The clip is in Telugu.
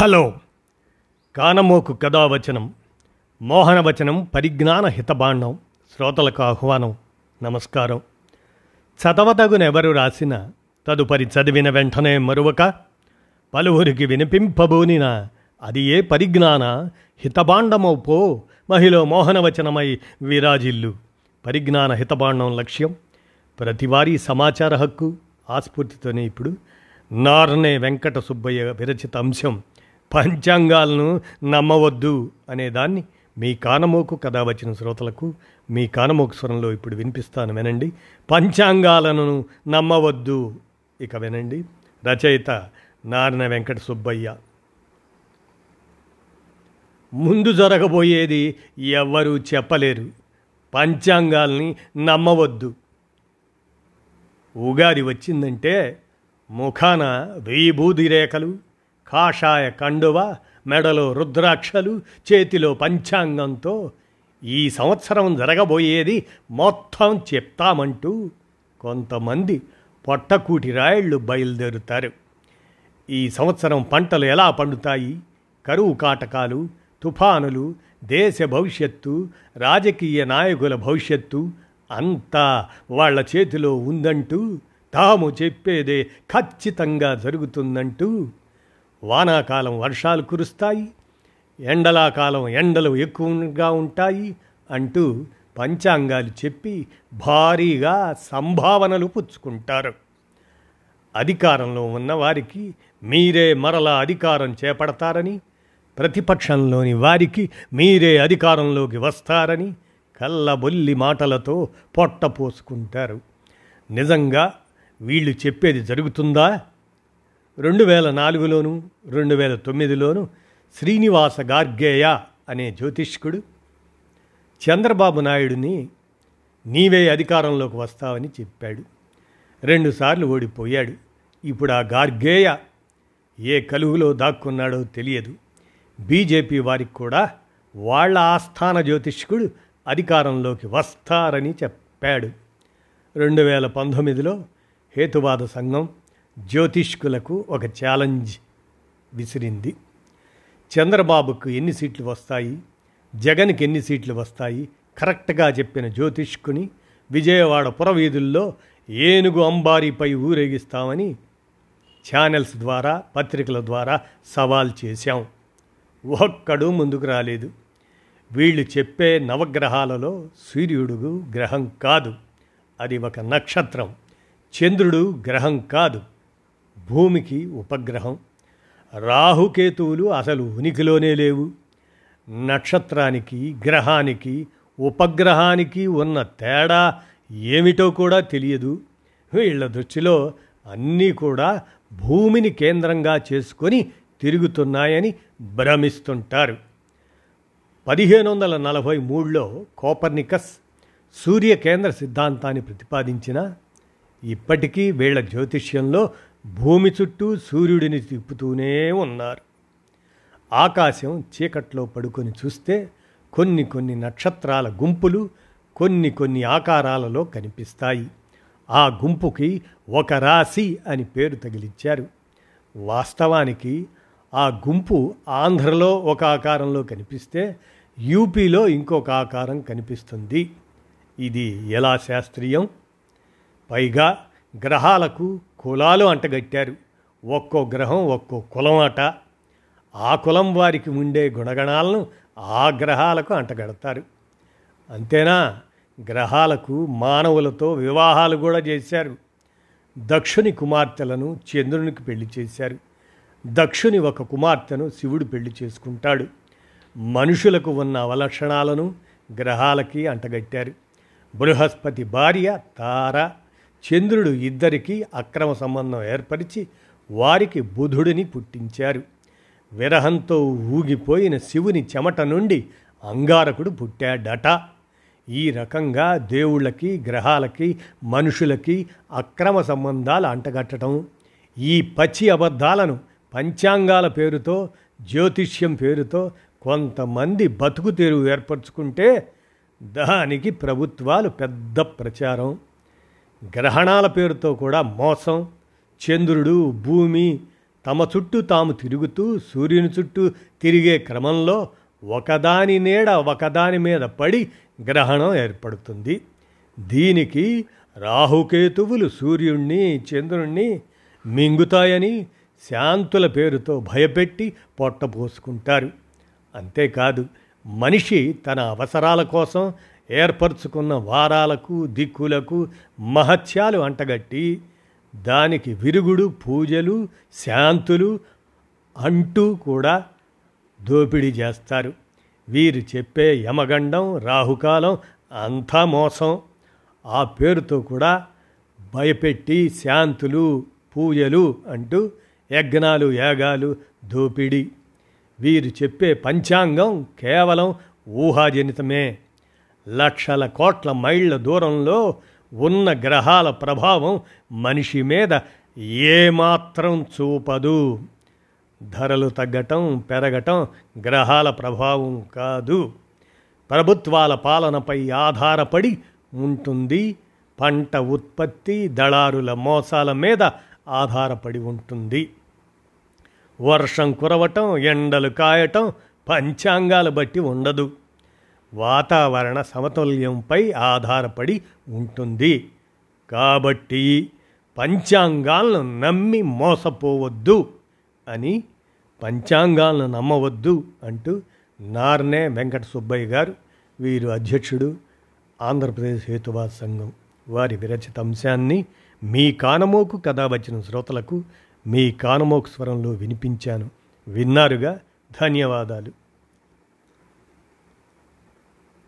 హలో. కానమోకు కథావచనం మోహనవచనం పరిజ్ఞాన హితబాండం శ్రోతలకు ఆహ్వానం నమస్కారం. చదవతగునెవరు రాసిన తదుపరి చదివిన వెంటనే మరువక పలువురికి వినిపింపబోనిన అది ఏ పరిజ్ఞాన హితబాండమో పో మహిళ మోహనవచనమై విరాజిల్లు. పరిజ్ఞాన హితబాండం లక్ష్యం ప్రతివారీ సమాచార హక్కు ఆస్ఫూర్తితోనే ఇప్పుడు నార్నే వెంకట సుబ్బయ్య విరచిత అంశం. పంచాంగాలను నమ్మవద్దు అనేదాన్ని మీ కానమోకు కథ వచ్చిన శ్రోతలకు మీ కానమోకు స్వరంలో ఇప్పుడు వినిపిస్తాను వినండి. పంచాంగాలను నమ్మవద్దు. ఇక వినండి. రచయిత నారణ వెంకట సుబ్బయ్య. ముందు జరగబోయేది ఎవ్వరూ చెప్పలేరు. పంచాంగాల్ని నమ్మవద్దు. ఉగాది వచ్చిందంటే ముఖాన వెయ్యి రేఖలు కాషాయ కండువ మెడలో రుద్రాక్షలు చేతిలో పంచాంగంతో ఈ సంవత్సరం జరగబోయేది మొత్తం చెప్తామంటూ కొంతమంది పొట్టకూటి రాయళ్ళు బయలుదేరుతారు. ఈ సంవత్సరం పంటలు ఎలా పండుతాయి? కరువు కాటకాలు తుఫానులు దేశ భవిష్యత్తు రాజకీయ నాయకుల భవిష్యత్తు అంతా వాళ్ళ చేతిలో ఉందంటూ తాము చెప్పేదే ఖచ్చితంగా జరుగుతుందంటూ వానాకాలం వర్షాలు కురుస్తాయి ఎండలాకాలం ఎండలు ఎక్కువగా ఉంటాయి అంటూ పంచాంగాలు చెప్పి భారీగా సంభావనలు పుచ్చుకుంటారు. అధికారంలో ఉన్నవారికి మీరే మరలా అధికారం చేపడతారని ప్రతిపక్షంలోని వారికి మీరే అధికారంలోకి వస్తారని కళ్ళబొల్లి మాటలతో పొట్ట పోసుకుంటారు. నిజంగా వీళ్ళు చెప్పేది జరుగుతుందా? రెండు వేల నాలుగులోను రెండు వేల తొమ్మిదిలోను శ్రీనివాస గార్గేయ అనే జ్యోతిష్కుడు చంద్రబాబు నాయుడిని నీవే అధికారంలోకి వస్తావని చెప్పాడు. రెండుసార్లు ఓడిపోయాడు. ఇప్పుడు ఆ గార్గేయ ఏ కలుగులో దాక్కున్నాడో తెలియదు. బీజేపీ వారికి కూడా వాళ్ళ ఆస్థాన జ్యోతిష్కుడు అధికారంలోకి వస్తారని చెప్పాడు. రెండు వేల పంతొమ్మిదిలో హేతువాద సంఘం జ్యోతిష్కులకు ఒక ఛాలెంజ్ విసిరింది. చంద్రబాబుకు ఎన్ని సీట్లు వస్తాయి? జగన్కి ఎన్ని సీట్లు వస్తాయి? కరెక్ట్గా చెప్పిన జ్యోతిష్కుని విజయవాడ పురవీధుల్లో ఏనుగు అంబారీపై ఊరేగిస్తామని ఛానల్స్ ద్వారా పత్రికల ద్వారా సవాల్ చేశాం. ఒక్కడు ముందుకు రాలేదు. వీళ్ళు చెప్పే నవగ్రహాలలో సూర్యుడు గ్రహం కాదు. అది ఒక నక్షత్రం. చంద్రుడు గ్రహం కాదు. భూమికి ఉపగ్రహం. రాహుకేతువులు అసలు ఉనికిలోనే లేవు. నక్షత్రానికి గ్రహానికి ఉపగ్రహానికి ఉన్న తేడా ఏమిటో కూడా తెలియదు. వీళ్ళ దృష్టిలో అన్నీ కూడా భూమిని కేంద్రంగా చేసుకొని తిరుగుతున్నాయని భ్రమిస్తుంటారు. పదిహేను వందల నలభై మూడులో కోపర్నికస్ సూర్య కేంద్ర సిద్ధాంతాన్ని ప్రతిపాదించిన ఇప్పటికీ వీళ్ళ జ్యోతిష్యంలో భూమి చుట్టూ సూర్యుడిని తిప్పుతూనే ఉన్నారు. ఆకాశం చీకట్లో పడుకొని చూస్తే కొన్ని కొన్ని నక్షత్రాల గుంపులు కొన్ని కొన్ని ఆకారాలలో కనిపిస్తాయి. ఆ గుంపుకి ఒక రాశి అని పేరు తగిలించారు వాస్తవానికి ఆ గుంపు ఆంధ్రలో ఒక ఆకారంలో కనిపిస్తే యూపీలో ఇంకొక ఆకారం కనిపిస్తుంది. ఇది ఎలా శాస్త్రీయం? పైగా గ్రహాలకు కులాలు అంటగట్టారు. ఒక్కో గ్రహం ఒక్కో కులం అట. ఆ కులం వారికి ఉండే గుణగణాలను ఆ గ్రహాలకు అంటగడతారు. అంతేనా? గ్రహాలకు మానవులతో వివాహాలు కూడా చేశారు. దక్షుని కుమార్తెలను చంద్రునికి పెళ్ళి చేశారు. దక్షుని ఒక కుమార్తెను శివుడు పెళ్ళి చేసుకుంటాడు. మనుషులకు ఉన్న అవలక్షణాలను గ్రహాలకి అంటగట్టారు. బృహస్పతి భార్య తార చంద్రుడు ఇద్దరికి అక్రమ సంబంధం ఏర్పరిచి వారికి బుధుడిని పుట్టించారు. విరహంతో ఊగిపోయిన శివుని చెమట నుండి అంగారకుడు పుట్టాడట. ఈ రకంగా దేవుళ్ళకి గ్రహాలకి మనుషులకి అక్రమ సంబంధాలు అంటగట్టడం ఈ పచ్చి అబద్ధాలను పంచాంగాల పేరుతో జ్యోతిష్యం పేరుతో కొంతమంది బతుకు తెరువు ఏర్పరచుకుంటే దానికి ప్రభుత్వాలు పెద్ద ప్రచారం. గ్రహణాల పేరుతో కూడా మోసం చంద్రుడు భూమి తమ చుట్టూ తాము తిరుగుతూ సూర్యుని చుట్టూ తిరిగే క్రమంలో ఒకదాని నీడ ఒకదాని మీద పడి గ్రహణం ఏర్పడుతుంది. దీనికి రాహుకేతువులు సూర్యుణ్ణి చంద్రుణ్ణి మింగుతాయని శాంతుల పేరుతో భయపెట్టి పొట్టపోసుకుంటారు అంతేకాదు మనిషి తన అవసరాల కోసం ఏర్పరచుకున్న వారాలకు దిక్కులకు మహత్యాలు అంటగట్టి దానికి విరుగుడు పూజలు శాంతులు అంటూ కూడా దోపిడీ చేస్తారు. వీరు చెప్పే యమగండం రాహుకాలం అంతా మోసం. ఆ పేరుతో కూడా భయపెట్టి శాంతులు పూజలు అంటూ యజ్ఞాలు యాగాలు దోపిడీ. వీరు చెప్పే పంచాంగం కేవలం ఊహాజనితమే. లక్షల కోట్ల మైళ్ళ దూరంలో ఉన్న గ్రహాల ప్రభావం మనిషి మీద ఏమాత్రం చూపదు. ధరలు తగ్గటం పెరగటం గ్రహాల ప్రభావం కాదు. ప్రభుత్వాల పాలనపై ఆధారపడి ఉంటుంది. పంట ఉత్పత్తి దళారుల మోసాల మీద ఆధారపడి ఉంటుంది. వర్షం కురవటం ఎండలు కాయటం పంచాంగాలు బట్టి ఉండదు. వాతావరణ సమతుల్యంపై ఆధారపడి ఉంటుంది. కాబట్టి పంచాంగాలను నమ్మి మోసపోవద్దు అని పంచాంగాలను నమ్మవద్దు అంటూ నార్నే వెంకట సుబ్బయ్య గారు వీరు అధ్యక్షుడు ఆంధ్రప్రదేశ్ హేతువాద సంఘం వారి విరచిత అంశాన్ని మీ కానమోకు కథ వచ్చిన శ్రోతలకు మీ కానమోకు స్వరంలో వినిపించాను. విన్నారుగా? ధన్యవాదాలు.